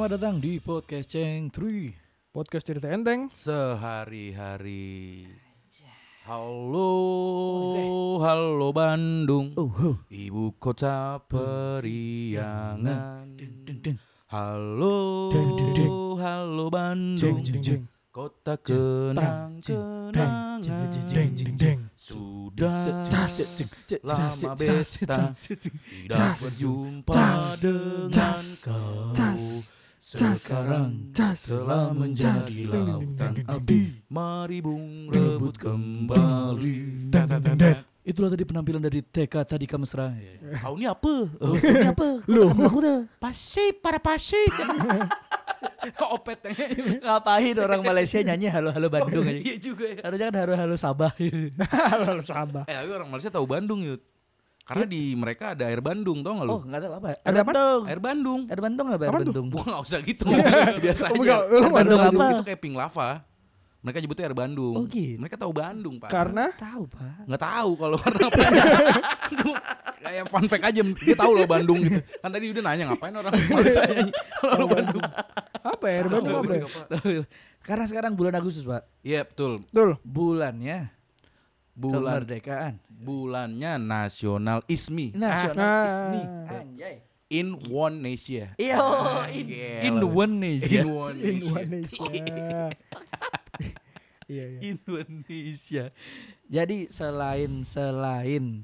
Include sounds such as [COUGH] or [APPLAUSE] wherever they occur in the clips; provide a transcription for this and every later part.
Selamat datang di podcast Ceng Tri. Podcast cerita enteng. Sehari-hari. Halo, halo Bandung, Oh, oh. ibu kota periangan. Deng, deng, deng. Halo, Deng, deng, deng. halo Bandung, jeng jeng. kota kenang kenangan. Sudah lama besta tidak berjumpa dengan kau. Sekarang Tas. telah menjadi lautan api. Mari bung rebut kembali. Itulah tadi penampilan dari TK tadi Kamesra. Kau ini apa? Oh, ini apa? Lu. Aku tuh. Pasti para pasti. [LAUGHS] Opet Ngapain orang Malaysia nyanyi halo-halo Bandung aja. Iya juga ya. Harusnya kan halo-halo Sabah. [LAUGHS] Halo Sabah. Eh tapi orang Malaysia tahu Bandung yud. Karena di mereka ada air Bandung tau gak lu? Oh, enggak tahu apa. Ada apa? Bandung. Air Bandung. Air Bandung apa? Air? Bandung. Gua gak usah gitu. [LAUGHS] Biasa aja. enggak, lu Air nggak Bandung usah apa? Itu kayak pink lava. Mereka nyebutnya air Bandung. Oh, gitu. Mereka tahu Bandung, Pak. Karena Tahu, Pak. nggak tahu kalau warna apa. [LAUGHS] Kayak fun fact aja dia tahu loh Bandung gitu. Kan tadi udah nanya ngapain orang [LAUGHS] nyanyi kalau Bandung. apa ya? Air Bandung apa ya? Karena sekarang bulan Agustus, Pak. Iya, betul. Betul. Bulannya Bulan kemerdekaan. bulannya nasional ISMI. Nasional Ah. ISMI. Anjay. In one nation. Iya, oh, in, Gila. Indonesia. In one nation. Indonesia. [LAUGHS] Iya iya. Indonesia. Jadi selain selain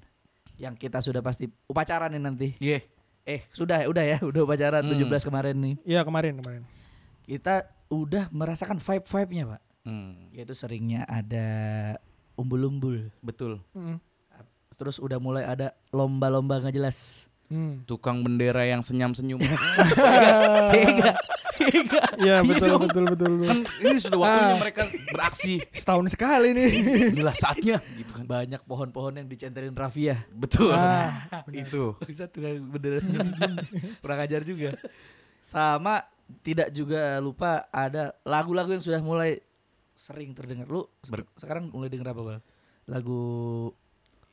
yang kita sudah pasti upacara nih nanti. Iya. Eh, sudah udah ya, udah upacara Hmm. 17 kemarin nih. Iya kemarin kemarin. Kita udah merasakan vibe-vibe-nya, Pak. Hmm, Yaitu seringnya ada umbul-umbul. betul. Mm. Terus udah mulai ada lomba-lomba nggak jelas. Hmm. Tukang bendera yang senyum-senyum. [LAUGHS] [LAUGHS] Iya betul dong. betul betul. betul. kan ini sudah waktunya Ah. mereka beraksi. Setahun sekali nih. [LAUGHS] Inilah saatnya gitu kan. Banyak pohon-pohon yang dicenterin Raffi ya. Betul. Ah, itu. Bangsat tukang bendera senyum-senyum. Kurang ajar juga. Sama tidak juga lupa ada lagu-lagu yang sudah mulai sering terdengar. Lu Ber- sekarang mulai denger apa, Bal? Lagu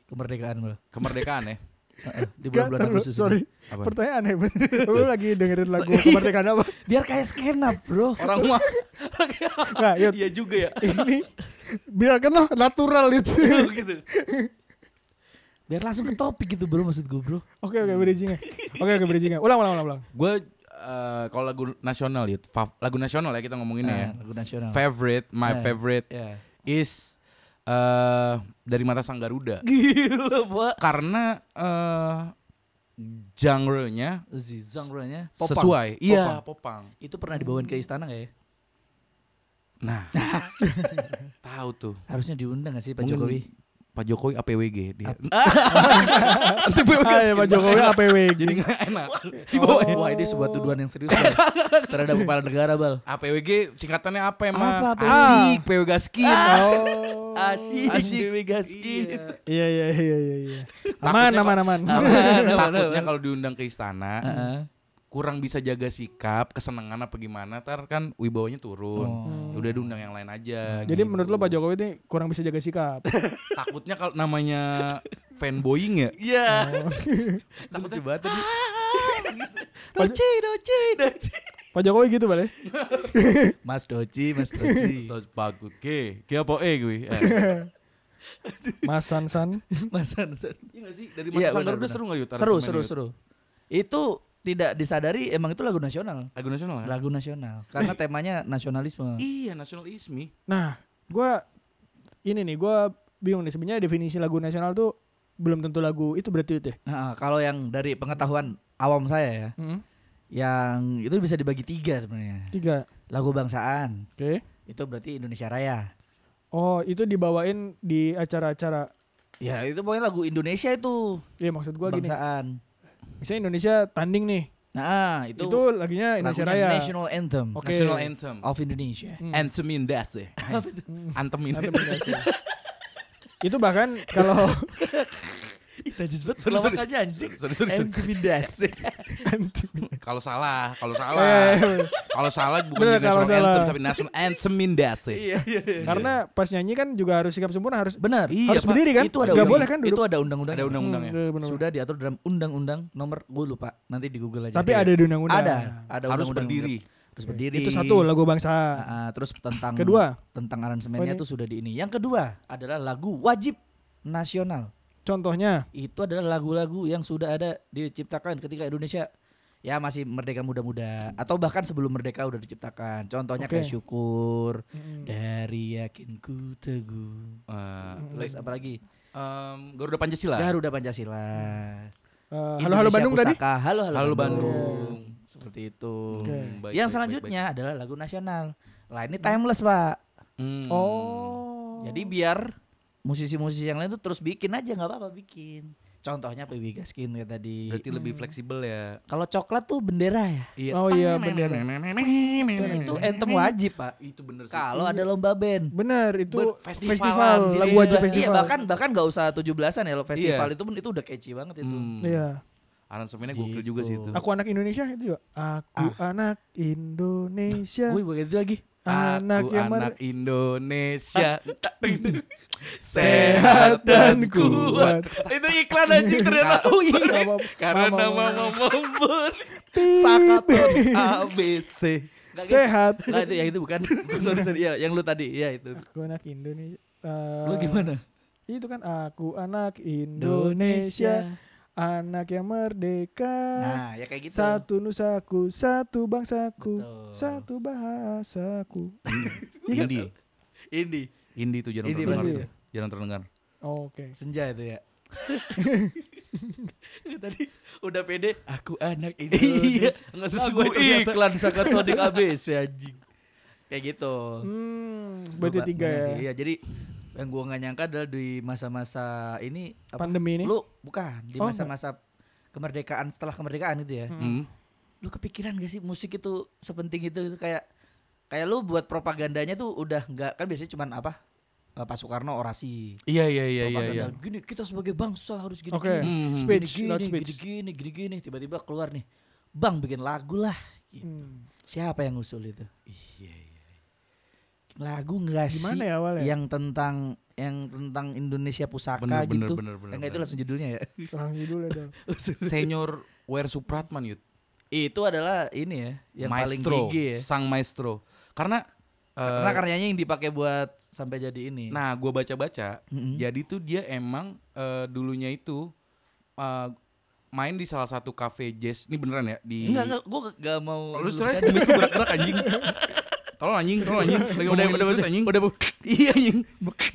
kemerdekaan, Bal. Kemerdekaan ya. [LAUGHS] Heeh, di bulan-bulan Agustus sorry. Apa? Pertanyaan ya. Lu lagi dengerin lagu [LAUGHS] kemerdekaan apa? Biar kayak skena, Bro. Orang mah [LAUGHS] Enggak, Yud. iya juga ya. Ini biarkanlah natural itu. gitu. Biar langsung ke topik gitu, Bro, maksud gue, Bro. Oke oke bridgingnya. Oke oke bridgingnya. Ulang ulang ulang ulang. Gue eh, kalau lagu nasional ya, lagu nasional ya kita ngomonginnya ya. Nah, lagu nasional. Favorite, my Nah. favorite Ya. is eh dari mata sang Garuda. Gila, Pak. Karena eh genre-nya Si genre-nya sesuai. Iya, popang. Itu pernah dibawain ke istana gak ya? Nah. [LAUGHS] tahu tuh. Harusnya diundang gak sih Pak Mungkin Jokowi? Pak Jokowi APWG dia. [LAUGHS] Nanti Ah, ya, Pak Jokowi APWG. Jadi nggak enak. [LAUGHS] Dibawain. Wah ini sebuah tuduhan yang serius Bal. terhadap kepala negara bal. APWG singkatannya apa emang? Apa, apa? Asik, PW Gaskin. Oh. [LAUGHS] Asyik, Asyik. Dewi Gaskin. Iya iya iya iya iya. Takutnya Aman aman aman. Aman, aman, Takutnya kalau diundang ke istana Heeh. Kurang bisa jaga sikap, kesenangan apa gimana, ntar kan wibawanya turun. Oh. Udah diundang yang lain aja. Jadi gitu. menurut lo Pak Jokowi ini kurang bisa jaga sikap. [LAUGHS] takutnya kalau namanya fanboying ya. Iya. Oh. [LAUGHS] Lucu banget tadi. [LAUGHS] Doci, doci, doci. Pak Jokowi gitu balik. Mas Doci, Mas Doci. Terus bagus, ke, ke apa eh gue. Eh. Mas Sansan. Mas Hansan. Iya gak sih? Dari benar, udah benar. seru gak Yud? Seru, seru, seru. Itu tidak disadari emang itu lagu nasional. Lagu nasional ya? Lagu nasional. Karena temanya nasionalisme. [LAUGHS] Iya, nasional ismi. Nah, gua ini nih gua bingung nih sebenarnya definisi lagu nasional tuh belum tentu lagu itu berarti itu ya. Nah, kalau yang dari pengetahuan awam saya ya, Hmm. yang itu bisa dibagi tiga sebenarnya. Tiga. Lagu bangsaan Oke. itu berarti Indonesia Raya. Oh, itu dibawain di acara-acara. Ya itu pokoknya lagu Indonesia itu Iya maksud gua gini. bangsaan. Misalnya Indonesia tanding nih. Nah itu, Itu, laginya Indonesia lagunya Raya. National Anthem Oke. National anthem. of Indonesia. Hmm. Anthemin das ya. Antemin. Anthem Indonesia. itu bahkan kalau [LAUGHS] najis banget Sorry, sorry. lawakannya anjing. Sorry, sorry, sorry. Anthem Indonesia. [LAUGHS] anjing. Kalau salah, kalau Eh, salah. Kalau salah bukan Bener, kalau national anthem salah. tapi national anthem Mindase. Iya, iya, iya. Karena pas nyanyi kan juga harus sikap sempurna harus Benar. Iya, harus Pak. berdiri kan? Itu ada undang- boleh kan duduk. Itu ada undang-undang. Ada undang-undangnya. Hmm. Sudah diatur dalam undang-undang nomor gue lupa. Nanti di Google aja. Tapi ada di undang-undang. Ada, ada Harus berdiri. Harus berdiri. Itu satu lagu bangsa. Ah, terus tentang Kedua? tentang aransemennya ini. tuh sudah di ini. Yang kedua adalah lagu wajib nasional. Contohnya Itu adalah lagu-lagu yang sudah ada diciptakan ketika Indonesia ya masih merdeka muda-muda atau bahkan sebelum merdeka udah diciptakan. Contohnya Oke. kayak syukur Mm. dari yakinku teguh. Eh, Terus apa lagi? em, Garuda Pancasila. Garuda Pancasila. Eh, halo halo Bandung tadi. Halo halo, Halo Bandung. Bandung. Seperti itu. Oke. Hmm, baik, yang baik, selanjutnya baik, adalah lagu nasional. Lah ini timeless, Pak. baik. Hmm. Oh. Jadi biar musisi-musisi yang lain tuh terus bikin aja nggak apa-apa bikin. Contohnya PB Gaskin kayak tadi. berarti lebih fleksibel ya. Kalau coklat tuh bendera ya. Iya. Oh iya, bendera. Itu anthem wajib, Pak. Itu bener sih. Kalau ada lomba band. Bener itu Ber- festival, festivalan, lagu iya, wajib Iya, festival. bahkan bahkan nggak usah 17-an ya lo festival Iya. itu pun itu udah catchy banget itu. Hmm. Iya. Aransemennya gokil Gitu. juga sih itu. Aku anak Indonesia itu juga. Aku anak Indonesia. Gue begitu lagi. Anak Aku yang anak Indonesia sehat dan kuat. itu iklan anjing ternyata. oh iya. Karena Mama- membur. Sakaton ABC guys. Sehat. Nggak, itu yang itu bukan. [LAUGHS] sorry sorry ya, yang lu tadi ya itu. Aku anak Indonesia. Eh, Lu gimana? Itu kan aku anak Indonesia, anak yang merdeka. Nah, ya kayak gitu. Satu nusaku, satu bangsaku, Betul. satu bahasaku. [LAUGHS] Iya? Indi Ini Indi itu jarang Indi terdengar ya? Jarang terdengar Oh, Oke. senja itu ya. [LAUGHS] Tadi udah pede, aku anak [LAUGHS] Iya Indonesia. Nggak Aku sesuai ternyata iklan sakatonik ABC anjing. Kayak gitu. Hmm, berarti tiga ya. sih. Iya, jadi yang gua nggak nyangka adalah di masa-masa ini apa? Pandemi ini. Lu bukan di Oh, masa-masa kemerdekaan setelah kemerdekaan itu ya. Hmm. Lu kepikiran gak sih musik itu sepenting itu itu kayak kayak lu buat propagandanya tuh udah nggak kan biasanya cuman apa? Eh, Pak Soekarno orasi. Iya iya iya iya propaganda iya. gini kita sebagai bangsa harus gini Oke. gini. Hmm. Speech, gini, gini, speech. gini, gini, gini, gini. Tiba-tiba keluar nih, bang bikin lagu lah. Gitu. Hmm. Siapa yang ngusul itu? Iya iya. Lagu nggak sih? Gimana ya awalnya? Yang tentang yang tentang Indonesia pusaka Bener, bener, gitu. bener, bener, Enggak itu bener. langsung judulnya ya. [LAUGHS] Orang judulnya dong. [LAUGHS] Senior Wer Supratman yut. itu adalah ini ya, yang paling maestro, gigi ya. sang maestro. Karena Karena eh, karyanya yang dipakai buat sampai jadi ini. Nah, gua baca-baca, Mm-mm. jadi tuh dia emang eh, dulunya itu eh, main di salah satu cafe jazz. Ini beneran ya di enggak enggak gue gak mau Lu lu gerak-gerak anjing. [LAUGHS] Tolong anjing, tolong anjing. [LAUGHS] Lagi udah udah terus udah anjing. udah Bu. [LAUGHS] Iya anjing.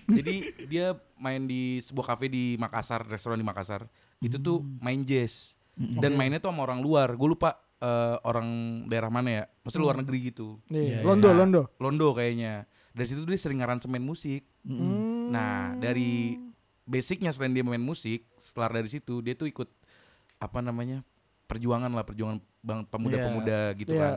Jadi dia main di sebuah kafe di Makassar, restoran di Makassar. Itu tuh Hmm. main jazz. Dan mainnya tuh sama orang luar. Gue lupa eh, orang daerah mana ya. Maksudnya luar negeri gitu. Nih, Iya, iya. Londo, Nah, Londo. Londo kayaknya. Dari situ dia sering ngaransemen musik. Hmm. Nah, dari basicnya selain dia main musik, setelah dari situ dia tuh ikut apa namanya? perjuangan lah, perjuangan bang pemuda-pemuda gitu Iya. kan.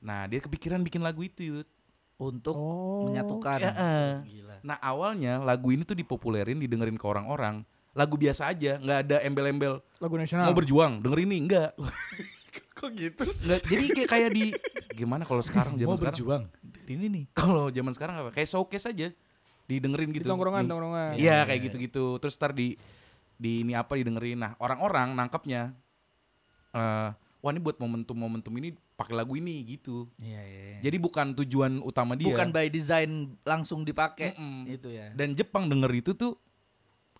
Nah, dia kepikiran bikin lagu itu, Yud. Untuk Oh. menyatukan. Ya, eh. Gila. Nah, awalnya lagu ini tuh dipopulerin, didengerin ke orang-orang. Lagu biasa aja, nggak ada embel-embel lagu nasional. mau berjuang, denger ini enggak. [LAUGHS] Kok gitu? Nggak, jadi kayak kayak di gimana kalau sekarang zaman Mau sekarang? berjuang. Ini nih. Kalau zaman sekarang apa? Kayak showcase aja. Didengerin Di gitu. tongkrongan, Nih. tongkrongan. Iya Iya, kayak iya. gitu-gitu. Terus ntar di di ini apa didengerin. Nah orang-orang nangkepnya, eh wah ini buat momentum-momentum ini pakai lagu ini gitu. Iya, iya. iya. Jadi bukan tujuan utama dia. Bukan by design langsung dipakai. Mm-mm. Itu ya. Dan Jepang denger itu tuh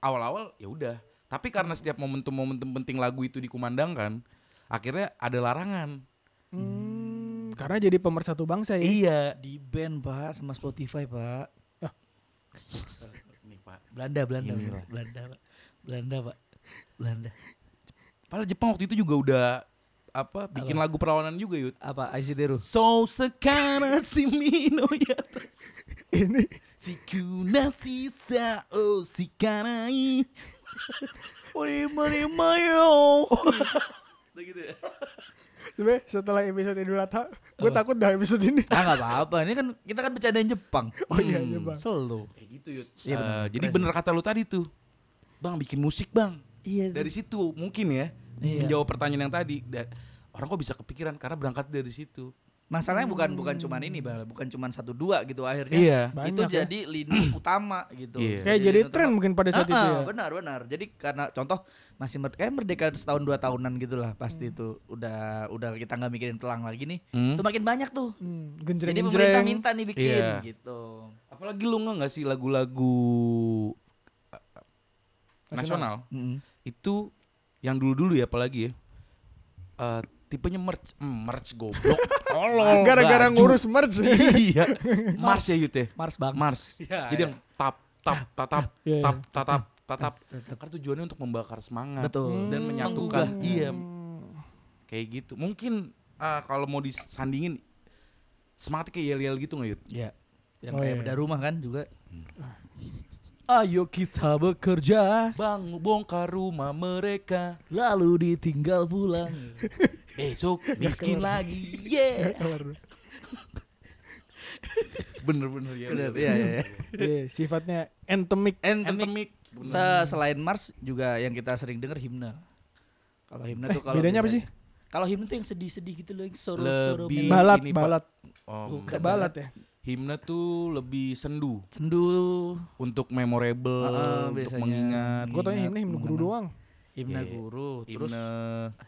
awal-awal ya udah. Tapi karena setiap momentum-momentum penting lagu itu dikumandangkan, akhirnya ada larangan. Hmm, karena jadi pemersatu bangsa ya. Iya. Di band pak sama Spotify pak. Nih Pak. Belanda Belanda Ini. Belanda pak. Belanda pak. Belanda. Padahal Jepang waktu itu juga udah apa bikin lagu perlawanan juga yud. Apa Aisidero? So sekarang si Mino ya [LAUGHS] Ini si kuna sisa oh si kanai [LAUGHS] Mari mari mayo. [LAUGHS] Udah gitu ya. sebenarnya setelah episode Idul Adha, gue takut dah episode ini. Ah nggak apa-apa. Ini kan kita kan bercandain Jepang. Oh iya, iya Hmm. bang. Selalu. kayak gitu yud. Iya. Eh, jadi Keren bener kata lu tadi tuh, bang bikin musik bang. Iya. Dari situ mungkin ya Iya. menjawab pertanyaan yang tadi. Da- orang kok bisa kepikiran karena berangkat dari situ. Masalahnya bukan bukan cuman ini, Bang. Bukan cuman satu dua gitu akhirnya. Iya. itu Banyak ya. jadi lini [CLEARS THROAT] utama gitu. Iya. Kayak jadi lini tren mungkin pada saat Ah, itu ya. Benar benar. Jadi karena contoh masih mer kayak merdeka setahun dua tahunan gitu lah Hmm. pasti itu udah udah kita nggak mikirin pelang lagi nih. Hmm. Itu makin banyak tuh. Hmm, Jadi pemerintah minta nih bikin Iya. gitu. Apalagi lu nggak sih lagu-lagu uh, nasional Mm-mm. itu yang dulu-dulu ya apalagi ya. eh, tipenya merch, Hmm, merch goblok. [LAUGHS] Tolol. Gara-gara ngurus merch. [LAUGHS] iya. Mars ya ya. Mars bang. Mars. Iya, Jadi iya. yang tap tap tatap [LAUGHS] Iya, iya. tap tatap tatap. Karena tujuannya untuk membakar semangat Betul. dan Menggugah. menyatukan. Iya, Hmm. kayak gitu. Mungkin ah, kalau mau disandingin semangatnya kayak yel-yel gitu nggak Yud? Iya. Yang Oh, kayak iya. beda rumah kan juga. Hmm. Ayo kita bekerja Bang bongkar rumah mereka lalu ditinggal pulang. [LAUGHS] besok miskin lagi. Yeah. Bener-bener ya. Bener, iya, iya. Iya, sifatnya endemic. Endemic. Endemic. Bener. Se- selain Mars juga yang kita sering denger himne. Kalau himne Eh, tuh kalau bedanya apa sih? Kalau himne tuh yang sedih-sedih gitu loh, yang soro-soro. Balat, balat. Oh, Bukan. Balat ya. Himne tuh lebih sendu Sendu, untuk memorable, Heeh, untuk biasanya. mengingat. Gue tanya himne himne guru doang. himne Iya. guru, terus Himne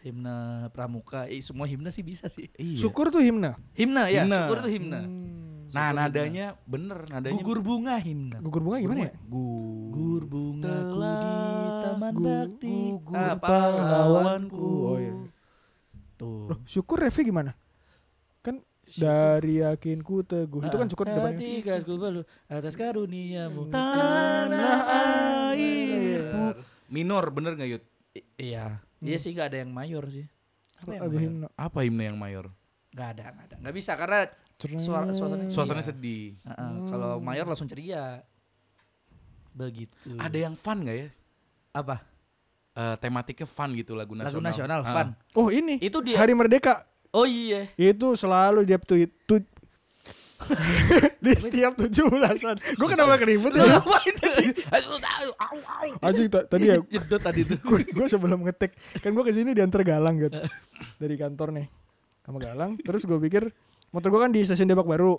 himne pramuka. Eh, semua himne sih bisa sih. iya. Syukur tuh himne. Himne ya, Himne. syukur tuh himne. Hmm. Nah, Syukur nadanya bener, nadanya Gugur bunga himne. Gugur bunga gimana ya? Gugur Gugur bungaku di taman gu- bakti. gugur Ah, pahlawanku. Oh iya. Tuh. Loh, syukur refnya gimana? Dari yakinku teguh. Itu kan syukur depannya. Hati kasku balu atas karuniamu. tanah airmu. Minor bener gak Yud? I- iya. Iya sih nggak ada yang mayor sih. Apa yang Lagu mayor? himne. Apa himne yang mayor? Nggak ada, nggak ada. Nggak bisa karena suara suasana Suasananya sedih. Heeh, Kalau mayor langsung ceria. Begitu. Ada yang fun gak ya? apa? Eh, tematiknya fun gitu lagu nasional. Lagu nasional Ah. fun. Oh ini. Itu dia. Hari Merdeka. Oh iya. Itu selalu dia tweet. tweet [LAUGHS] di setiap tujuh belasan. Gue kenapa keribut ya? Anjing ta- tadi ya [LAUGHS] Jedot tadi tuh. gue sebelum ngetek kan gue ke sini diantar Galang gitu dari kantor nih sama Galang terus gue pikir motor gue kan di stasiun Depok Baru.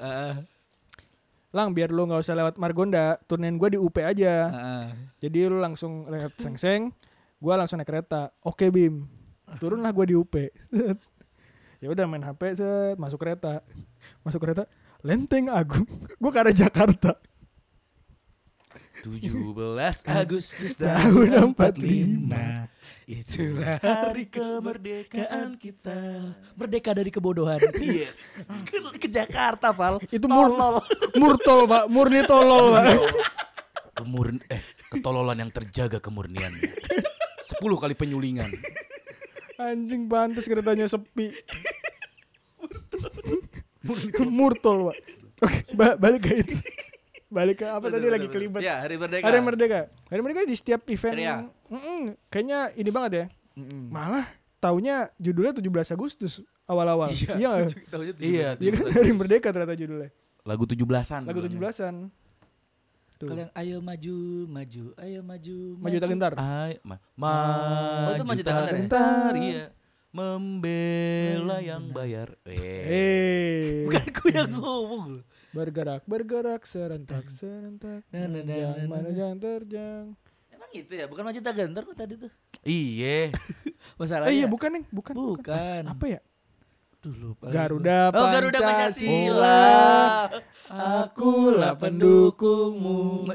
Lang biar lu nggak usah lewat Margonda turunin gue di UP aja jadi lu langsung lewat Sengseng gue langsung naik kereta oke Bim turunlah gue di UP. [LAUGHS] ya udah main HP set masuk kereta masuk kereta Lenteng Agung [LAUGHS] gue ke arah Jakarta 17 [LAUGHS] Agustus tahun 45 Nah, itulah hari kemerdekaan kita. Merdeka dari kebodohan. [LAUGHS] Yes. ke, ke Jakarta, Val. itu mur murtol pak murni tolol pak Kemurn eh ketololan yang terjaga kemurniannya. 10 kali penyulingan. Anjing pantas keretanya sepi. Murtol, Pak. Oke, ba- balik ke itu. Balik ke apa tadi lagi kelibet. Ya, hari merdeka. Hari Merdeka. Hari Merdeka di setiap event. Ceria. Mm-mm, kayaknya ini banget ya. Mm-mm. Malah taunya judulnya 17 Agustus awal-awal. Iya. Iya. [LAUGHS] Iya, Iya kan Hari Merdeka ternyata judulnya. lagu 17-an. Lagu 17-an. Tuh. Kalau yang ayo maju, maju, ayo maju, Maju tak gentar. Ay, ma Oh, itu maju tak gentar ya? gentar, iya. Membela yang bayar. Eh. Eh, Bukan aku yang ngomong bergerak, bergerak serentak, serentak. Jangan manjang terjang. Emang gitu ya? Bukan maju tak gentar kok tadi tuh. Iya. [LAUGHS] Masalahnya. Eh iya bukan nih, bukan. Bukan. Apa ya? Duh, lupa. Garuda Oh, Garuda Pancasila. Akulah pendukungmu.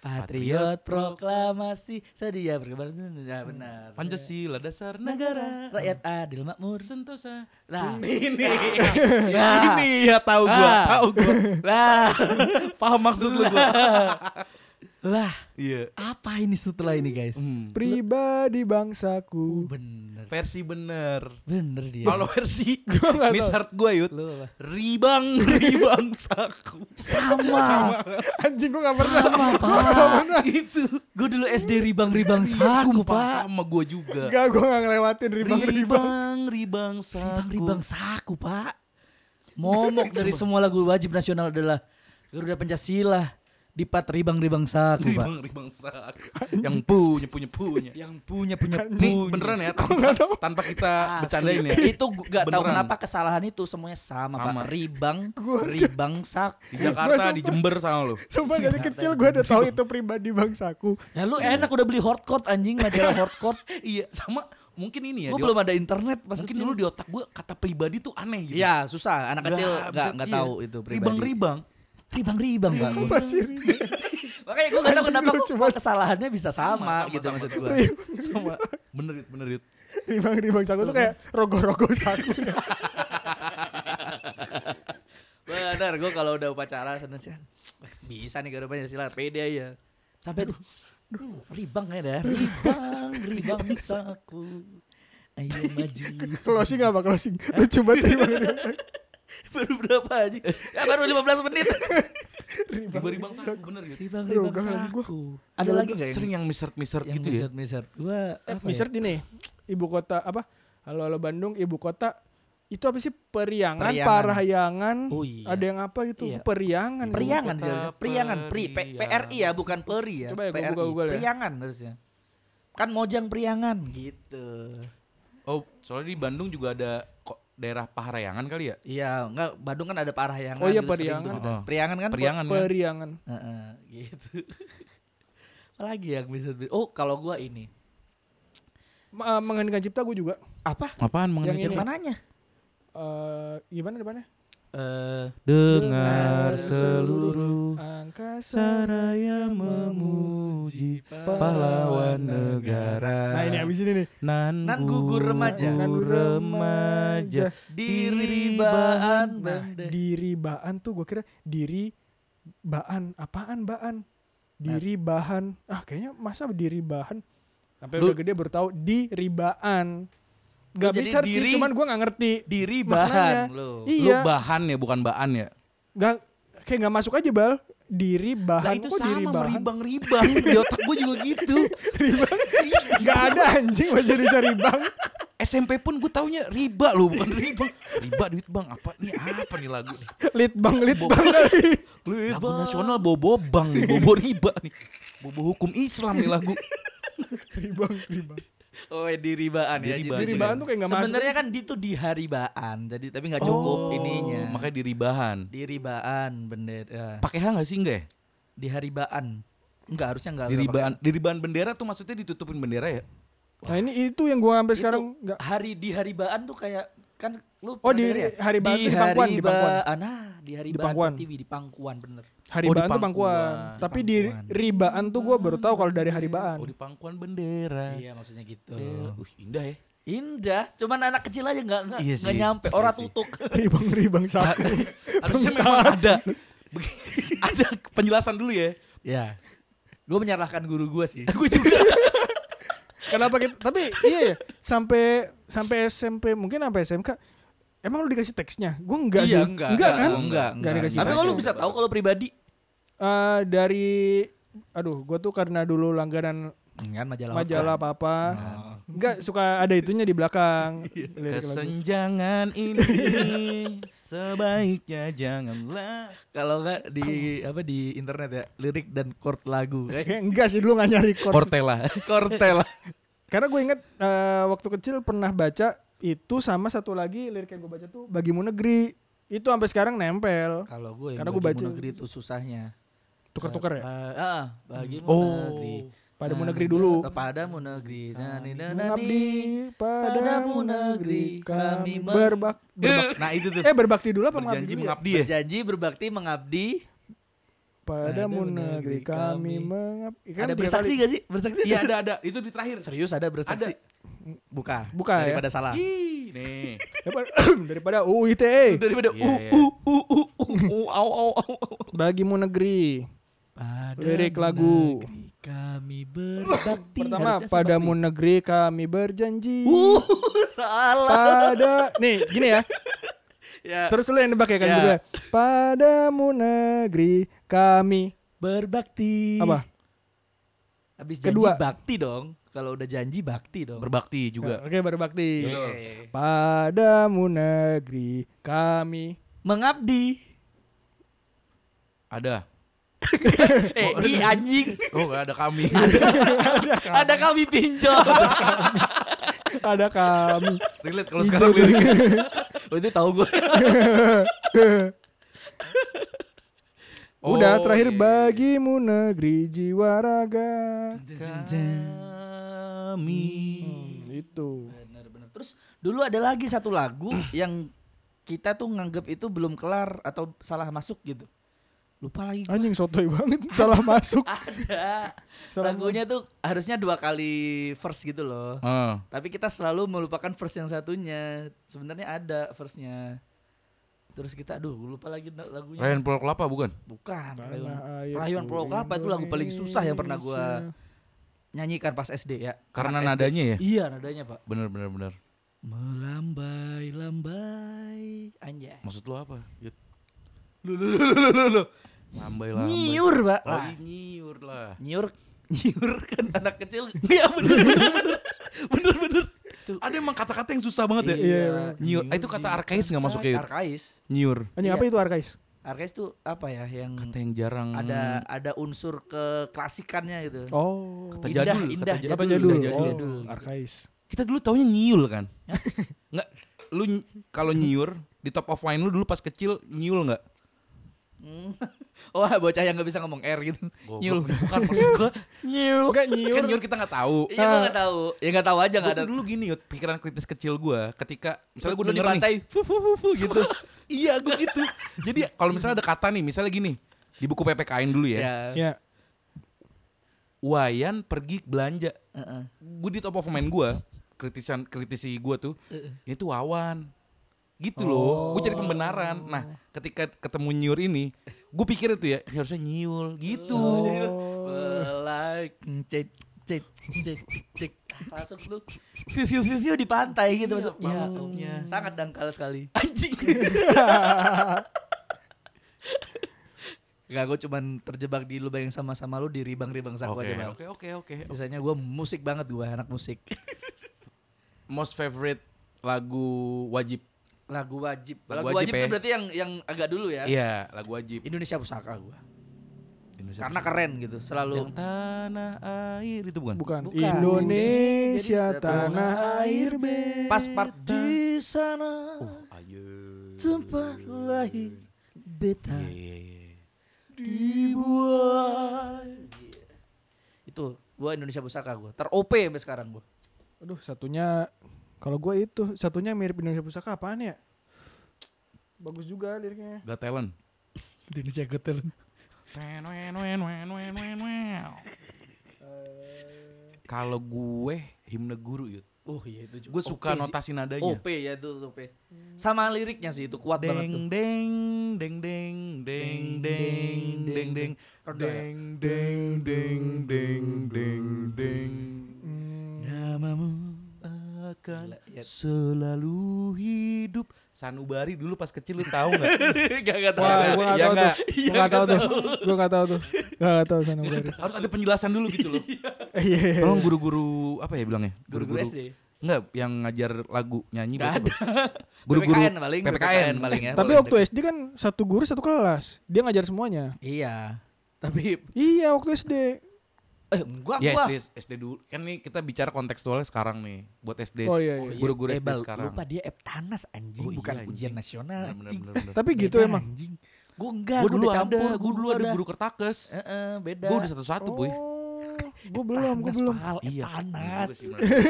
Patriot proklamasi sedia berkembang. Ya benar. Pancasila dasar negara. Rakyat adil makmur. Sentosa. Lah. Ini. Nah. Ini ya tahu gua, Ah. tahu gua. Lah. Paham maksud lu gua. Lah. Iya. Apa ini setelah ini guys? Hmm. Pribadi Oh, bangsaku. bener. Versi bener. Bener dia. Kalau versi [LAUGHS] nggak Miss tahu. Heart gua yut. Lu apa? Ribang, [LAUGHS] ribang saku. Sama. Anjing gua gak pernah. Sama, Gua gak pernah. Itu. Gue dulu SD ribang-ribang saku, Pak. Sama gua juga. Enggak, gua gak ngelewatin ribang-ribang. Ribang, ribang saku. Ribang-ribang saku, Pak. Momok dari semua lagu wajib nasional adalah Garuda Pancasila. Dipat ribang-ribang saku, Pak. Ribang ribang sak. Yang punya punya punya. Yang punya punya Nih beneran ya tanpa, tanpa kita bercandain ya. Itu gak tahu Beneran. kenapa kesalahan itu semuanya sama, Sama. Pak. Ribang, ribang sak. Di Jakarta, Gua di Jember sama lu. Sumpah dari kecil gue udah tahu itu pribadi bangsaku. Ya lu enak udah beli hardcore anjing majalah hardcore. [LAUGHS] iya, sama mungkin ini ya. Gue belum ada internet pas mungkin kecil. dulu di otak gue kata pribadi tuh aneh gitu. Iya, susah. Anak kecil Nggak nggak iya. tahu itu pribadi. Ribang-ribang. Ribang-ribang, Pak. [LAUGHS] gua. Pasti Makanya gue gak tahu Anjing kenapa kok banget. kesalahannya bisa sama, sama, gitu sama, maksud [LAUGHS] sama. gue. Sama. Bener Yud, bener Yud. ribang ribang saku tuh kayak rogo-rogo saku. [LAUGHS] Bener, gue kalau udah upacara sana sih bisa nih ada Pancasila, pede aja. Sampai tuh, ribang ya dah, ribang, ribang saku. Ayo maju. closing apa closing? Banget ribang ribang. [LAUGHS] baru berapa aja? Ya baru 15 menit. [LAUGHS] Ribang-ribang saku bener Yud. Ribang, ribang saku. Ada lagi gak Sering yang misert-misert Yang gitu ya. misert-misert. Gua Eh, apa Mister ya? ini ibu kota apa? Halo halo Bandung, ibu kota itu apa sih periangan, Periangan. parahyangan, Oh iya. ada yang apa gitu Iya. periangan. Periangan sih harusnya. Priangan, pri, P- Periangan. PRI ya, bukan peri ya. Coba ya, PRI. buka Google ya. Priangan harusnya. Kan Mojang Priangan gitu. Oh, soalnya di Bandung juga ada kok daerah Paharayangan kali ya? Iya, enggak Bandung kan ada Parahyangan. Oh iya, kita. Oh. Priangan kan? Periangan kan? Periangan. Heeh, gitu. [LAUGHS] Apalagi yang bisa Oh, kalau gua ini. Ma- eh, mengheningkan cipta gue juga. Apa? Apaan Yang Yang ini. mananya? Eh gimana depannya? Eh, Dengar seluruh Angkasa. saraya memuji pahlawan negara. Nah ini abis ini nih. Nan, Nan gugur remaja. Nan remaja. diri baan Nah, bende. diri baan tuh gue kira diri baan apaan baan? Diri bahan. Ah kayaknya masa diri bahan? Sampai Lu- udah gede baru tahu di ribaan. Gak jadi bisa sih, diri- cuman gue nggak ngerti. Diri bahan lo. Lu Iya, bahan ya bukan baan ya? nggak kayak nggak masuk aja bal. Diri bahan. Lah itu Kok diri sama bahan? ribang-ribang. Di [LAUGHS] otak gue juga gitu. Gak ada anjing bahasa Indonesia ribang. SMP pun gue taunya riba loh bukan ribang. Riba duit bang apa nih apa nih lagu nih? Litbang, litbang kali. Lagu nasional bobo bang nih, bobo riba nih. Bobo hukum Islam nih lagu. [LAUGHS] ribang, ribang. Oh, di ribaan ya. Di jadi- ribaan. Diri bahan tuh kayak nggak masuk. Sebenarnya kan itu di hari baan, jadi tapi nggak cukup Oh, ininya. Makanya di ribahan. di ribaan bendera. Pakai H nggak sih enggak ya? Di hari baan. Enggak harusnya enggak. Di enggak ribahan, di ribahan bendera tuh maksudnya ditutupin bendera ya? Nah ini itu yang gua sampai sekarang Itu nggak. hari di hari baan tuh kayak kan lu Oh, di ya? hari baan tuh di Pangkuan, di Pangkuan. Nah, di hari Di Pangkuan. TV di Pangkuan bener. Hari Oh, di baan tuh Pangkuan. Tapi di ribaan tuh gua baru tahu kalau dari hari baan. Oh di pangkuan bendera. Iya, maksudnya gitu. Uh, indah ya. Indah, cuman anak kecil aja nggak nggak Iya sih, nyampe iya orang tutuk. ribang, ribang saku. Harusnya memang ada. [LAUGHS] Ada penjelasan dulu ya. ya. Gue menyalahkan guru gue sih. Gue juga. [LAUGHS] Kenapa gitu? Tapi iya ya, sampai sampai SMP mungkin sampai SMK emang lu dikasih teksnya? Gue enggak sih. iya, enggak, enggak kan? Enggak, enggak. Enggak dikasih Tapi kalau lu bisa tahu kalau pribadi Eh, dari aduh, gue tuh karena dulu langganan kan majalah majalah Waktu. apa-apa. Oh. Enggak suka ada itunya di belakang. [LAUGHS] lirik lagu. Kesenjangan ini [LAUGHS] sebaiknya janganlah. Kalau enggak di apa di internet ya, lirik dan chord lagu. [LAUGHS] Kayak enggak sih dulu gak nyari chord. Cortella. Kortel. Karena gue inget eh, waktu kecil pernah baca itu sama satu lagi lirik yang gue baca tuh bagimu negeri. Itu sampai sekarang nempel. Kalau gue Karena gue bagimu baca- negeri itu susahnya. Tuker-tuker ya. Eh, ah, bagimu Oh. negeri. Padamu Nah, negeri dulu. eh, Padamu negeri. Nani nani. Mengabdi padamu negeri kami berbak, berbak- [LAUGHS] Nah itu tuh. Eh berbakti dulu apa mengabdi Berjanji dulu ya? mengabdi ya. Berjanji berbakti mengabdi. Padamu negeri kami kami. mengabdi. Kan ada bersaksi gak sih? Bersaksi? Iya ada ada. Itu di terakhir. Serius ada bersaksi? Buka. Buka ya. Daripada salah. Ih, nih. Daripada, [COUGHS] daripada UU ITE. [LAUGHS] Daripada Iya, uh iya. uh uh uh uh uh au au au. Bagimu negeri. Padamu Lirik lagu. negeri kami berbakti. Pertama, padamu bakti. negeri kami berjanji. Uh, [LAUGHS] salah. Pada nih gini ya. [LAUGHS] Ya, Terus lu yang nebak ya kan Ya. berdua. Padamu negeri kami berbakti. apa? Habis janji Kedua. bakti dong. Kalau udah janji bakti dong. Berbakti juga. Oke, berbakti. Oke. Padamu negeri kami Mengabdi. Ada. [LAUGHS] eh, i anjing. Oh gak [LAUGHS] ada kami. Ada kami pinjol. Ada kami. Relate kalau sekarang liriknya. [LAUGHS] oh, itu tahu gue. Udah Oh, terakhir iya. bagimu negeri jiwa raga. Kami. Hmm, itu. Benar-benar. Terus dulu ada lagi satu lagu [CLEARS THROAT] yang kita tuh nganggep itu belum kelar atau salah masuk gitu. Lupa lagi. gua. Anjing sotoy banget [LAUGHS] salah masuk. [LAUGHS] Ada. Salah Lagunya tuh harusnya dua kali verse gitu loh. Ah. Tapi kita selalu melupakan verse yang satunya. Sebenarnya ada verse-nya. Terus kita aduh lupa lagi lagunya. Ryan Pulau Kelapa bukan? Bukan. Rayuan, Rayuan Pulau Kelapa itu lagu paling susah yang pernah gua Indonesia. Nyanyikan pas SD ya. Karena Anak SD. nadanya ya? Iya, nadanya, Pak. Bener bener bener. Melambai lambai anjay. Maksud lu apa? Yud? Lu lu lu lu lu, lu. Lambai lambai. Nyiur, Pak. Oh, Lah, iya, nyiur lah. nyiur nyiur kan anak kecil. [LAUGHS] Iya bener bener bener. Bener bener. Tuh. Ada emang kata-kata yang susah banget ya. Iya, Nyiur. Ah, itu kata arkais nggak masuk ya? Arkais. Nyiur. Anjing Iya. apa itu arkais? Arkais tuh apa ya yang Kata yang jarang. ada ada unsur keklasikannya gitu. Oh. Kata Indah, jadul, indah, kata Kata jadul, jadul. indah Oh, jadul. arkais. Kita dulu taunya nyiul kan? [LAUGHS] Nggak, lu kalau nyiur di top of mind lu dulu pas kecil nyiul nggak? [LAUGHS] Oh, bocah yang nggak bisa ngomong R gitu. Goblok, Nyul. Bukan maksud gua. Nyul. Enggak nyiur. Kan nyiur kita nggak tahu. Iya, gua nggak tahu. Ya nggak tahu aja Gue nggak ada. dulu gini Yud, pikiran kritis kecil gua ketika misalnya gue denger nih. pantai, fu fu fu fu gitu. [LAUGHS] Iya gue gitu. Jadi kalau misalnya ada kata nih, misalnya gini di buku PPKN dulu ya. Ya. Ya. Wayan pergi belanja. Heeh. Gue di top of mind gue, kritisan kritisi gue tuh, ini tuh Wawan. Gitu loh, gue cari pembenaran. Nah, ketika ketemu nyiur ini, gue pikir itu ya, ini harusnya nyiul gitu. Oh. Like cek cek cek cek masuk lu view view view view di pantai gitu masuk Iya, masuknya. sangat dangkal sekali Anjing. Gak, gue cuman terjebak di lubang yang sama-sama lu di ribang-ribang saku Oke, aja Bang. oke, oke, oke. Biasanya gue musik banget gue anak musik. Most favorite lagu wajib. Lagu wajib. Lagu Lagu, wajib wajib, ya? itu berarti yang yang agak dulu ya. Iya, lagu wajib. Indonesia Pusaka gue. Indonesia Karena Pusaka. keren gitu, selalu. Yang tanah air itu bukan? Bukan. Bukan. Indonesia Jadi, tanah air bebas. Pas part di sana Ayo. tempat lahir beta Iya, iya, iya. dibuat. Itu gua Indonesia Pusaka gua. Ter OP sampai sekarang gua. Aduh, satunya kalau gue itu satunya mirip Indonesia Pusaka apaan ya? Bagus juga liriknya. Got talent. [LAUGHS] Indonesia Got Talent. Kalau gue himne guru yud. Oh iya itu juga. Gue suka OP sih. notasi nadanya. OP ya itu OP. Sama liriknya sih itu kuat banget tuh. Deng deng deng deng deng deng deng deng deng deng deng deng deng deng akan Gila, ya. selalu hidup sanubari dulu pas kecil lu tahu nggak [LAUGHS] Gak gak tahu. Wah, gue gak Iya nggak? Gue gak tahu tuh. Gue gak tahu tuh. Gue gak tahu sana Bari. [LAUGHS] harus ada penjelasan dulu gitu loh [LAUGHS] Iya. iya, iya. tolong guru-guru apa ya bilangnya Guru-guru SD. Enggak, yang ngajar lagu nyanyi Gak ada. Guru-guru PPKN paling. PPKN. paling ya. Tapi waktu SD kan satu guru satu kelas. Dia ngajar semuanya. Iya. Tapi Iya waktu SD. Eh gua Ya gua. SD, SD dulu. Kan nih kita bicara kontekstualnya sekarang nih. Buat SD. Oh iya, iya. Guru-guru Eh, SD Bal, sekarang. Lupa dia Eptanas anjing, Oh iya, bukan anjing. ujian nasional Bener, bener, anjing. bener, bener. Tapi gitu Beda, emang. Anjing. Gua enggak, Gue gua dulu campur, gue dulu ada guru kertakes. Heeh, beda. Gue udah satu-satu, boy. gue belum, gue belum. Iya, bener.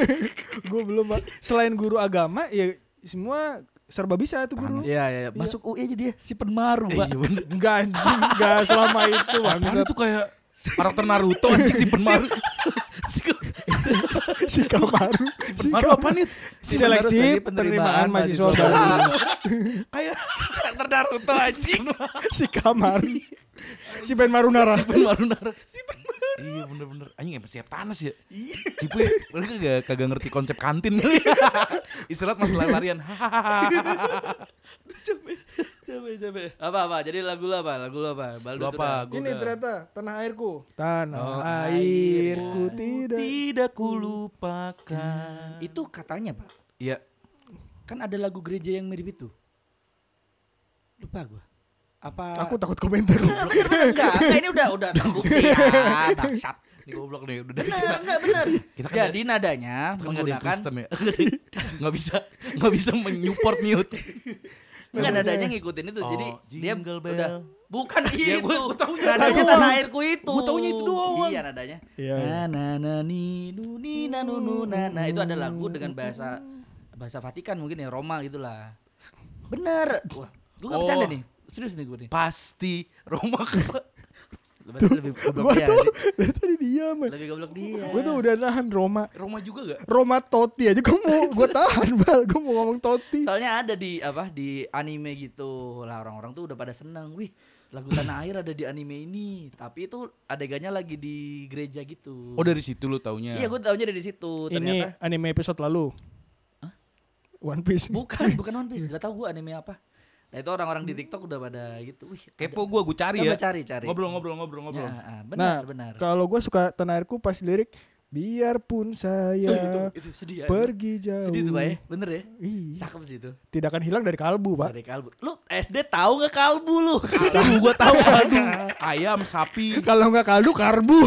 [LAUGHS] Gue belum, Pak. Selain guru agama, ya semua serba bisa tuh guru. Iya, iya, iya. Masuk UI aja dia si penmaru, Pak. Iya bener. Enggak anjing, enggak selama itu, Apaan bangsat. itu kayak karakter Naruto anjing si penmaru. Si Kamaru. Si Penmaru Kamaru. apa nih? Si Seleksi penmaru penerimaan mahasiswa baru. Kayak Karakter Naruto anjing. Si Kamaru. Si Penmarunara. penmaru Naruto. Si penmaru. Iya bener-bener. Anjing emang siap tanas ya. Iya. Cipu ya, mereka kagak, kagak ngerti konsep kantin kali. Istirahat masuk larian. Capek, capek, capek. Apa apa? Jadi lagu lu apa? Lagu lu apa? Baldo Lu apa? Gua Ini udah- ternyata tanah airku. Tanah Oh, airku tidak. Tidak kulupakan. Itu katanya, Pak. Iya. Kan ada lagu gereja yang mirip itu. Lupa gua. apa Aku takut komentar. enggak, enggak, ini udah udah terbukti ya, [LAUGHS] bangsat. Ini goblok nih udah dari Benar, enggak benar. Kita kan Jadi nadanya Kita kan menggunakan Kristen ya. [LAUGHS] Nggak bisa nggak bisa menyupport mute. [LAUGHS] enggak nadanya ngikutin itu. Jadi Oh, dia jingle bell. udah bukan [LAUGHS] Ya, itu. gua- gua taunya nadanya tanah airku itu. Gua taunya itu doang. Iya nadanya. Iya, Na na na ni nu ni na nu nu na na itu ada lagu dengan bahasa bahasa Vatikan mungkin ya Roma gitulah. Bener. Wah, gue gak bercanda Oh. nih. Serius nih gue nih. Pasti Roma [LAUGHS] Berarti lebih goblok Gua dia. tuh dari [LAUGHS] tadi diam. Lebih goblok dia. Gue tuh udah nahan Roma. Roma juga gak? Roma Totti aja gue mau gue tahan [LAUGHS] bal gue mau ngomong Totti Soalnya ada di apa di anime gitu lah orang-orang tuh udah pada seneng. Wih lagu tanah air ada di anime ini. Tapi itu adegannya lagi di gereja gitu. Oh dari situ lu taunya. Iya gue taunya dari situ. ini Ternyata anime episode lalu One Piece bukan bukan One Piece. [LAUGHS] Gak tau gue anime apa. Nah itu orang-orang di TikTok udah pada gitu. Wih Kepo gua gua cari Coba ya. cari cari. Ngobrol ngobrol ngobrol ngobrol. Ya, ah, nah benar benar. kalau gue suka tanah airku pas lirik biarpun saya [LAUGHS] itu, itu sedih ya. pergi jauh Sedih tuh Pak ya. Bener ya. Ih, Cakep sih itu. tidak akan hilang dari kalbu pak Dari kalbu. Lu SD tahu gak kalbu lu? [LAUGHS] Kalbu gua tahu kalbu. Ayam, sapi. [LAUGHS] kalau nggak kaldu karbu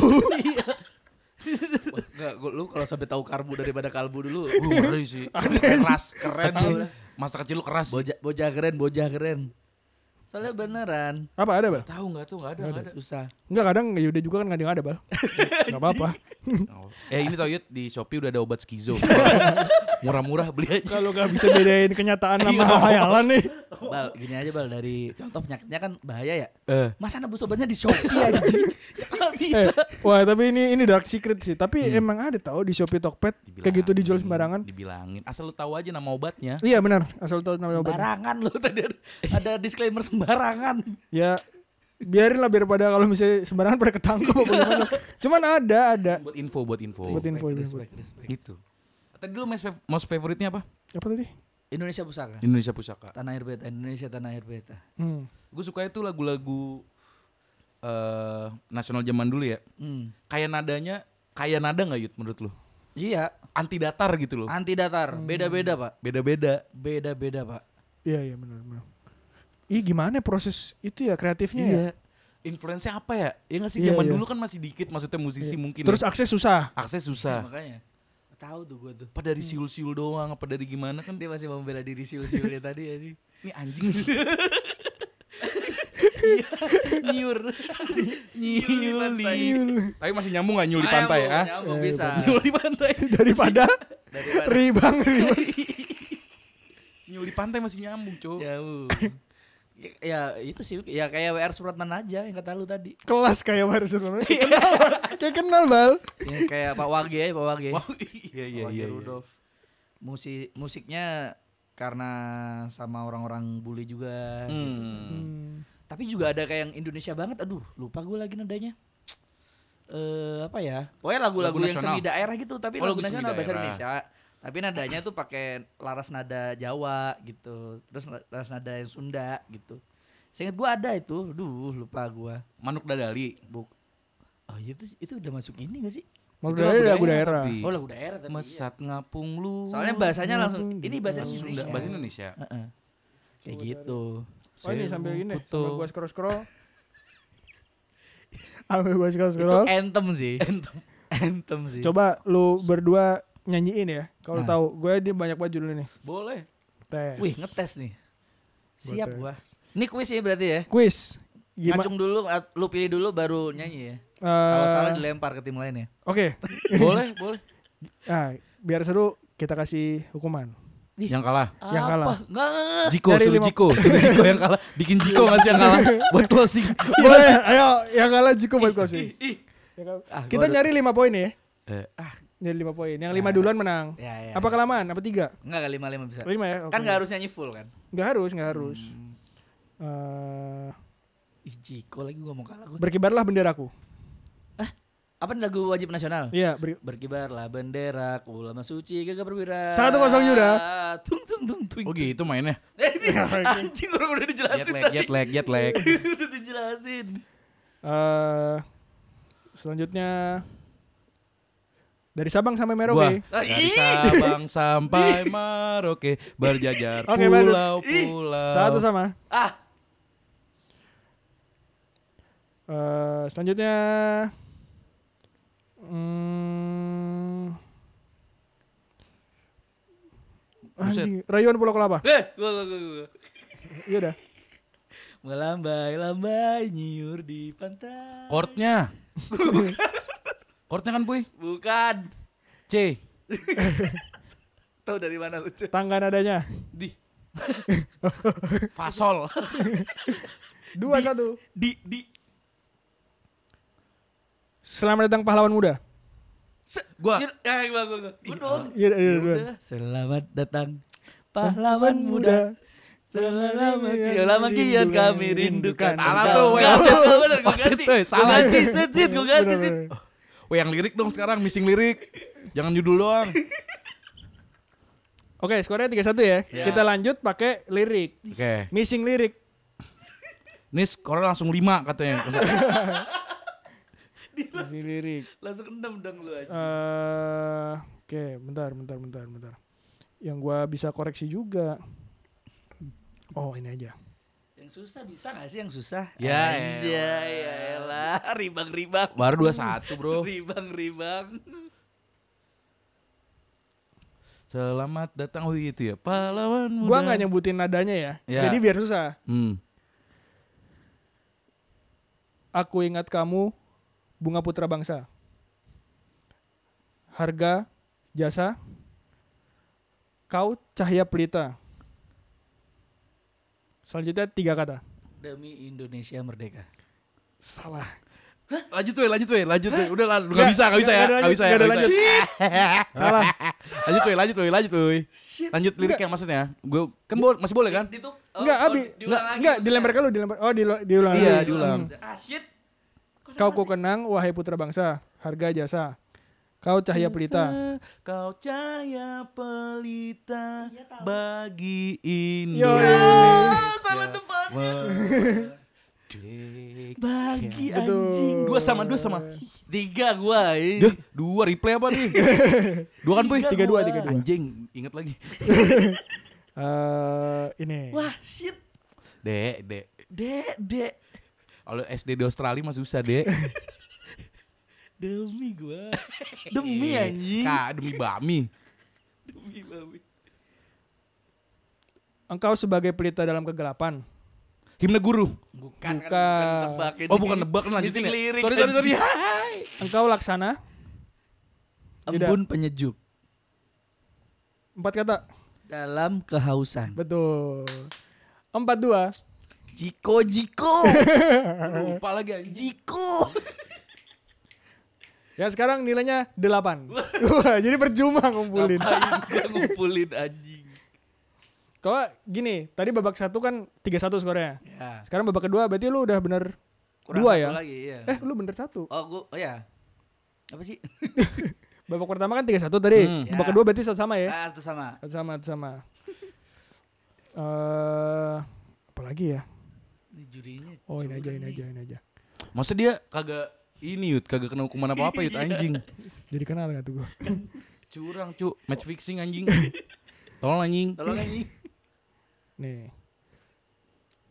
Enggak, lu kalau sampai tahu karbu daripada kalbu dulu. Uh, sih. Keras, Keren Kecil. Masa kecil lu keras. Bocah bocah keren, bocah keren. Soalnya beneran apa ada bal Tahu enggak tuh enggak ada, enggak ada. susah. Enggak kadang Yuda juga kan kadang ada bal [LAUGHS] nggak apa-apa Oh. [LAUGHS] Eh ini tau Yud di Shopee udah ada obat skizo. [LAUGHS] Murah-murah beli aja. kalau nggak bisa bedain kenyataan sama Iya. hayalan nih Bal, gini aja Bal dari contoh penyakitnya kan bahaya ya. Eh, Masa nebus obatnya di Shopee anjing? Ya nggak Eh, bisa. wah tapi ini ini dark secret sih. Tapi emang ada tau di Shopee Tokped kayak gitu dijual sembarangan. Dibilangin. Asal lu tahu aja nama obatnya. Iya benar, asal tahu nama obat. Sembarangan lu tadi ada, ada disclaimer sembarangan. Ya biarin lah biar pada kalau misalnya sembarangan pada ketangkep apa gimana. [LAUGHS] Cuman ada ada. Buat info, buat info. Buat info. Respect, respect. Itu. Tadi dulu most, fav- most favoritnya apa? Apa tadi? Indonesia Pusaka. Indonesia Pusaka. Tanah air beta, Indonesia tanah air beta. Hmm. Gue suka itu lagu-lagu eh nasional zaman dulu ya. Hmm. Kayak nadanya, kayak nada nggak Yud menurut lu? Iya, Anti datar gitu loh. anti datar, beda-beda pak, Beda-beda. beda-beda pak. Iya iya benar benar. Ih gimana proses itu ya kreatifnya ya? Influence apa ya? Ya nggak sih Iya, zaman iya. dulu kan masih dikit maksudnya musisi mungkin. Terus ya. akses susah. akses Nah, susah. makanya tahu tuh gue tuh. Apa dari siul-siul doang, apa dari gimana kan Dia masih mau membela diri siul-siulnya tadi ya sih. ini anjing. [LAUGHS] Iya, nyur. Nyul di. Tapi masih nyambung gak nyul di pantai ya? Nyambung Eh, bisa. Nyul di pantai. Daripada Daripada ribang ribang. [LAUGHS] Nyul di pantai masih nyambung, Cuk. jauh. [LAUGHS] Ya, ya, itu sih ya kayak WR Supratman aja yang kata lu tadi. Kelas kayak Maris Kayak kenal, kayak kenal bal. Yang kayak Pak Wage ya, Pak Wage. Wow, [LAUGHS] iya iya Wage iya. iya. Rudolf. Musik musiknya karena sama orang-orang bully juga. gitu. Hmm. Hmm. Tapi juga ada kayak yang Indonesia banget. Aduh, lupa gue lagi nadanya. Eh apa ya? Pokoknya lagu-lagu Lagu yang seni daerah gitu, tapi Oh, lagu lagu nasional bahasa daerah. Indonesia. Tapi nadanya tuh pakai laras nada Jawa gitu. Terus laras nada yang Sunda gitu. Seingat gua ada itu. Duh, lupa gua. Manuk dadali. Buk. Oh, itu itu udah masuk ini gak sih? Mau Itu dari lagu daerah. tapi. Oh, lagu daerah tapi. iya. Mesat ngapung lu. Soalnya bahasanya langsung ini bahasa Indonesia. Sunda, bahasa Indonesia. Heeh. Kayak gitu. Oh ini sambil ini, sambil gua scroll scroll. [LAUGHS] Sambil gua scroll Itu scroll. anthem sih. Anthem. anthem sih. Coba lu berdua nyanyiin ya. Kalau Nah. tahu, gue dia banyak baju dulu nih. Boleh. Tes. Wih, ngetes nih. Siap gua. Ini kuis ya berarti ya? Quiz. Gimana? Ngacung dulu, lu pilih dulu baru nyanyi ya. Eh, Kalau salah dilempar ke tim lain ya. Oke. [LAUGHS] boleh, boleh. Nah, biar seru kita kasih hukuman. Ih. Yang kalah. Yang kalah. Enggak. Jiko, Dari suruh lima- Jiko, suruh Jiko yang kalah. Bikin Jiko nggak sih yang kalah [LAUGHS] buat closing. Boleh, ayo yang kalah Jiko buat closing. Ih. Ya kan? Ah, Kita nyari 5 poin ya. Eh, Nyari 5 poin. Yang Ya. 5 duluan menang. Ya, ya. Apa kelamaan? Apa 3? Enggak, lima lima bisa. 5 ya? Kan enggak harus nyanyi full kan? Enggak harus, enggak harus. Hmm. Eh, Ih, Jiko lagi gua mau kalah gua. berkibarlah benderaku. Apa nih lagu wajib nasional? Iya, ber- Berkibarlah bendera ulama suci gagah perwira. Satu kosong, Yuda. Tung tung tung tung. Oh gitu mainnya. [LAUGHS] Eh, ini Anjing orang udah Jet dijelasin lag, tadi. jet lag, jet lag. [LAUGHS] udah dijelasin. eh, selanjutnya dari Sabang sampai Merauke. Ah, dari ih. Sabang sampai Maroke berjajar [LAUGHS] Badut. pulau-pulau. Satu sama. Ah, Eh, selanjutnya hmm, anjing, rayuan Pulau Kelapa. Eh, gua gua gua. gua. [LAUGHS] Iya dah. Melambai-lambai nyiur di pantai. Chordnya. [LAUGHS] Chordnya kan Puy? Bukan. C. [LAUGHS] Tahu dari mana lu? Cek? Tangga nadanya. Di. [LAUGHS] Fasol. [LAUGHS] Dua satu. Di di Selamat datang pahlawan muda. Se Gua. Nyir- Eh, gua gua gua. Gua dong. Iya, iya, iya. Selamat datang pahlawan muda. Telah lama, kian kami rindukan. Salah tuh, Maksud ganti. salah. ganti, gua ganti, set. bener. Weh yang lirik dong sekarang, missing lirik. Jangan judul doang. [LAUGHS] Oke, skornya 3-1 ya. Ya. Kita lanjut pakai lirik. Oke. Missing lirik. Ini skornya langsung 5 katanya. [LAUGHS] Missing lirik. Langsung enam dong lu aja. Eh, Oke, bentar, bentar, bentar, bentar. Yang gua bisa koreksi juga. Oh, ini aja. Yang susah bisa gak sih yang susah? Ya Anjay, ya elah. Ribang-ribang. Baru 21 bro. [LAUGHS] Ribang-ribang. Selamat datang oh gitu ya. Pahlawan muda. Gua nggak nyebutin nadanya ya. Ya. Jadi biar susah. Hmm. Aku ingat kamu, bunga putra bangsa. Harga, jasa, kau cahaya pelita. Selanjutnya tiga kata. Demi Indonesia merdeka. Salah. Lanjut weh, lanjut weh, lanjut weh. Udah lah, Nggak, nggak bisa, nggak bisa ya, nggak ada nggak bisa ya, lanjut. Salah. Lanjut weh, lanjut weh, lanjut weh. Lanjut liriknya maksudnya. Gue kan boleh, masih boleh kan? Enggak, Abi. diulang lagi Enggak, dilempar ke lu, dilempar. Oh, diulang. Iya, diulang. Ah shit. Kau ku kenang, wahai putra bangsa. Harga jasa. Kau cahaya pelita. Kau cahaya pelita bagi Yo. Indonesia. salah depan. Merdeka. Bagi Betul. anjing. Dua sama, dua sama. Tiga gua ini. Duh, dua replay apa nih? [LAUGHS] Dua kan, Puy? Tiga Tiga dua, tiga dua. Anjing, inget lagi. [LAUGHS] Eh, ini. Wah shit. Dek, dek. Dek, dek. Kalau SD di Australia mah susah, dek. [LAUGHS] Demi gua. [LAUGHS] Demi anjing. Kak, demi bami. [LAUGHS] Demi babi. Engkau sebagai pelita dalam kegelapan. Himne guru. Bukan, Bukan. kan bukan. Oh, bukan nebak, lanjutin ya? lirik, Sorry, sorry, sorry. anjing. Engkau laksana. Tidak. Embun penyejuk Empat kata. dalam kehausan. Betul. Empat dua. Jiko jiko. [LAUGHS] Lupa lagi. Jiko. Ya sekarang nilainya delapan. [LAUGHS] Wah, jadi percuma ngumpulin. Ngumpulin anjing. Kalau gini, tadi babak satu kan tiga satu skornya. Ya. Sekarang babak kedua berarti lu udah bener Kurang dua satu ya? lagi, iya. Eh, lu bener satu. Oh, gua oh ya. Apa sih? [LAUGHS] Babak pertama kan tiga satu tadi. Hmm. Babak Ya. kedua berarti satu sama ya? Ah, itu sama. Satu sama, satu sama. [LAUGHS] Eh, apa lagi ya? Ini jurinya. Oh ini aja, ini aja, ini aja. Masa dia kagak ini yut, kagak kena hukuman apa-apa yut anjing. Jadi kenal gak tuh gua? Curang, cu. Match fixing anjing. Tolong anjing. Tolong anjing. Nih.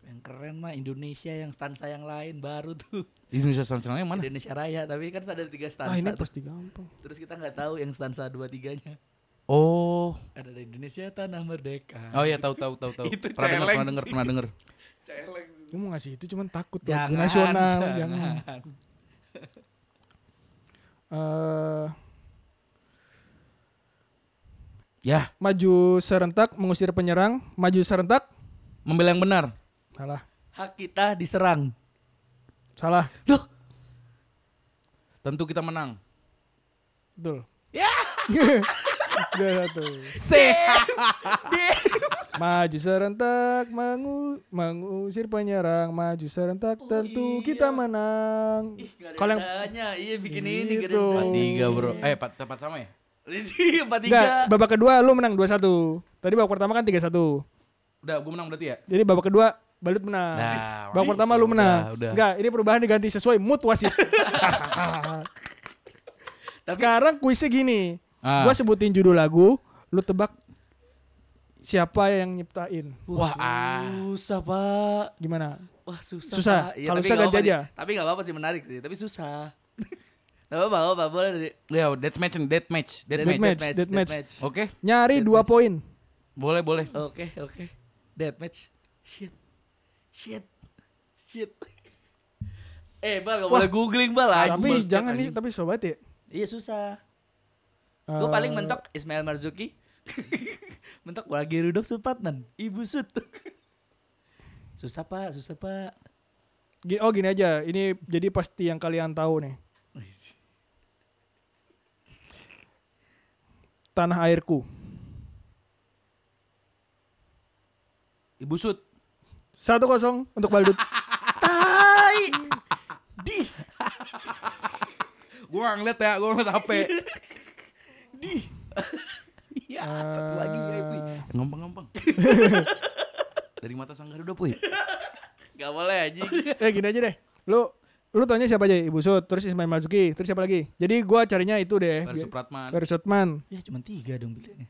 Yang keren mah Indonesia yang stansa yang lain baru tuh. Indonesia Sunshine yang mana? Indonesia Raya, tapi kan ada tiga stansa. Ah ini tuh. pasti gampang. Terus kita nggak tahu yang stansa dua tiganya. Oh. Ada di Indonesia tanah merdeka. Oh iya tahu tahu tahu tahu. Itu Pernah dengar, pernah dengar, pernah dengar. Celeng. Lu mau ngasih itu cuman takut tuh. Jangan, nasional, jangan. jangan. Eh, Ya, maju serentak mengusir penyerang, maju serentak. membela yang benar. Salah. Hak kita diserang. Salah. Loh, Tentu kita menang. Betul. Ya. [LAUGHS] Udah satu. Maju serentak mengu mengusir penyerang, maju serentak Oh, tentu iya. kita menang. Kalau yang. Iya bikin ini. Gitu. Empat tiga bro. Eh empat tempat sama ya? Iya, [LAUGHS] empat Enggak, tiga. babak kedua lu menang 2-1. Tadi babak pertama kan 3-1. Udah, gue menang berarti ya. Jadi babak kedua Balut menang. Nah, babak wah, pertama lu menang. udah. Enggak, ini perubahan diganti sesuai mood wasit. [LAUGHS] [LAUGHS] Sekarang kuisnya gini. Ah. Gua sebutin judul lagu, lu tebak siapa yang nyiptain? Wah, ah. susah pak. Gimana? Wah susah. Susah. Iya, Kalau nggak ganti aja. sih. Tapi nggak apa-apa sih menarik sih. Tapi susah. [LAUGHS] Gak apa-apa, boleh sih. Ya, death match nih, death match, death Death match. match. death match. Oke, Nyari Death dua match. poin. boleh, boleh. Oke oke. Death match. Shit. Shit. Shit. [LAUGHS] Eh, Bal, gak Wah. boleh googling, Bal. Anjing, tapi jangan nih, tapi sobat ya. Iya, susah. Gue paling Eh, mentok Ismail Marzuki. [LAUGHS] mentok Wage Rudolf Supratman. Ibu Sut. [LAUGHS] susah, Pak. Susah, Pak. gi- Oh gini aja, ini jadi pasti yang kalian tahu nih. Tanah airku. Ibu Sud. Satu kosong untuk Baldut. [LAUGHS] Tai. Di. Gua ngeliat ya, gua ngeliat HP. [LAUGHS] Iya, satu lagi ya, Pi. Eh, Gampang-gampang. [LAUGHS] Dari mata sanggar udah, Puy. Gak boleh anjing. eh gini aja deh. Lu lu tanya siapa aja? Ibu Sud, terus Ismail Marzuki, terus siapa lagi? Jadi gua carinya itu deh. Dari Supratman. Ferry Sutman. Ya cuma tiga dong pilihannya.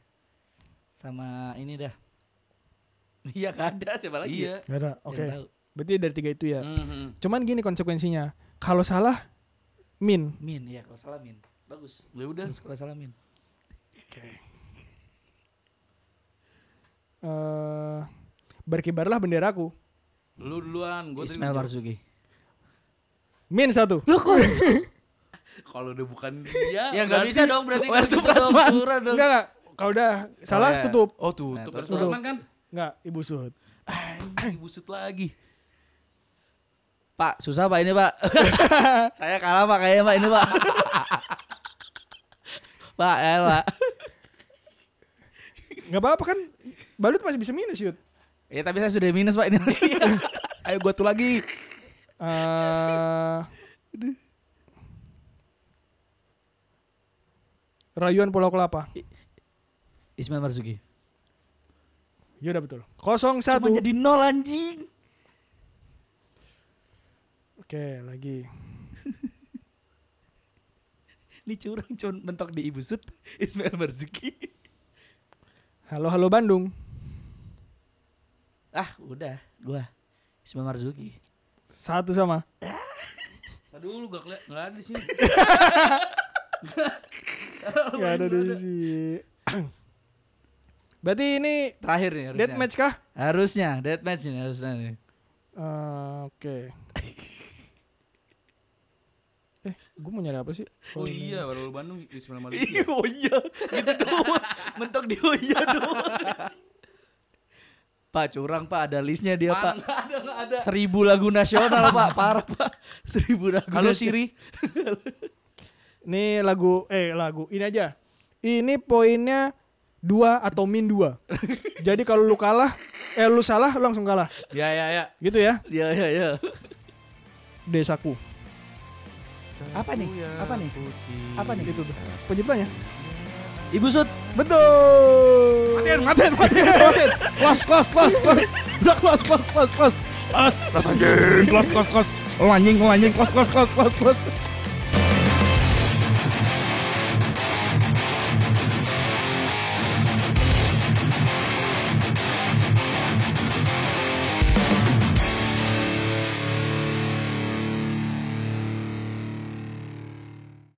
Sama ini dah. Iya gak ada siapa lagi Iya. Gak ada. ya? Oke. Tahu. Berarti dari tiga itu ya. Mhm. Cuman gini konsekuensinya. Kalau salah min. Min ya kalau salah Min. Bagus. Ya udah. Kalau salah Min. Eh berkibarlah benderaku. Lu duluan, gua tadi Ismail Marzuki. Min satu. Lu kok? [LAUGHS] Kalau udah bukan dia. ya gak bisa dong berarti kan Supratman. curang dong. Enggak enggak. Kalau udah salah iya. tutup. Oh, tuh, Nah, Ferry Supratman kan. Enggak, Ibu Sud. Anjing, Ibu Sud lagi. [CLEARS THROAT] Pak, susah Pak ini Pak. [LAUGHS] Saya kalah Pak kayaknya Pak ini Pak. [LAUGHS] Pak, ya Pak. Enggak apa-apa kan. Balut masih bisa minus, Yud. Ya tapi saya sudah minus Pak ini. [LAUGHS] Ayo gua tuh lagi. Eh Rayuan Pulau Kelapa. Ismail Marzuki. Ya udah betul. Kosong Cuma satu. jadi nol anjing. Oke, lagi. [LAUGHS] Ini curang cuma mentok di Ibu Sud Ismail Marzuki. Halo halo Bandung. Ah, udah, gua Ismail Marzuki. Satu sama. Aduh, lu gak keliat, gak ada di sini. [LAUGHS] Gak ada di sini. Berarti ini Terakhir nih harusnya. death match kah? Harusnya, death match ini harusnya nih. Eh, Oke. eh, [LAUGHS] gue mau nyari apa sih? Oh iya, baru Bandung Ismail Marzuki. Iya, oh iya. Gitu doang. [LAUGHS] Mentok di oh iya doang. Pak curang pak ada listnya dia pak Enggak ada, enggak ada. Seribu lagu nasional pak [LAUGHS] Parah pak Seribu lagu Halo. Siri. [LAUGHS] Ini lagu eh lagu ini aja. Ini poinnya dua atau min dua. Jadi kalau lu kalah, eh lu salah lu langsung kalah. Ya ya ya. Gitu ya. Ya ya ya Desaku. Apa nih? Apa nih? Apa nih? Itu tuh. Penciptanya. Ibu Sud Betul. Matiin, matiin, matiin, matiin. Close, close, close, close. Udah close, close, close, close. Close, close anjing, close, close, close. Lo anjing, lo anjing, close, close, close, close, close.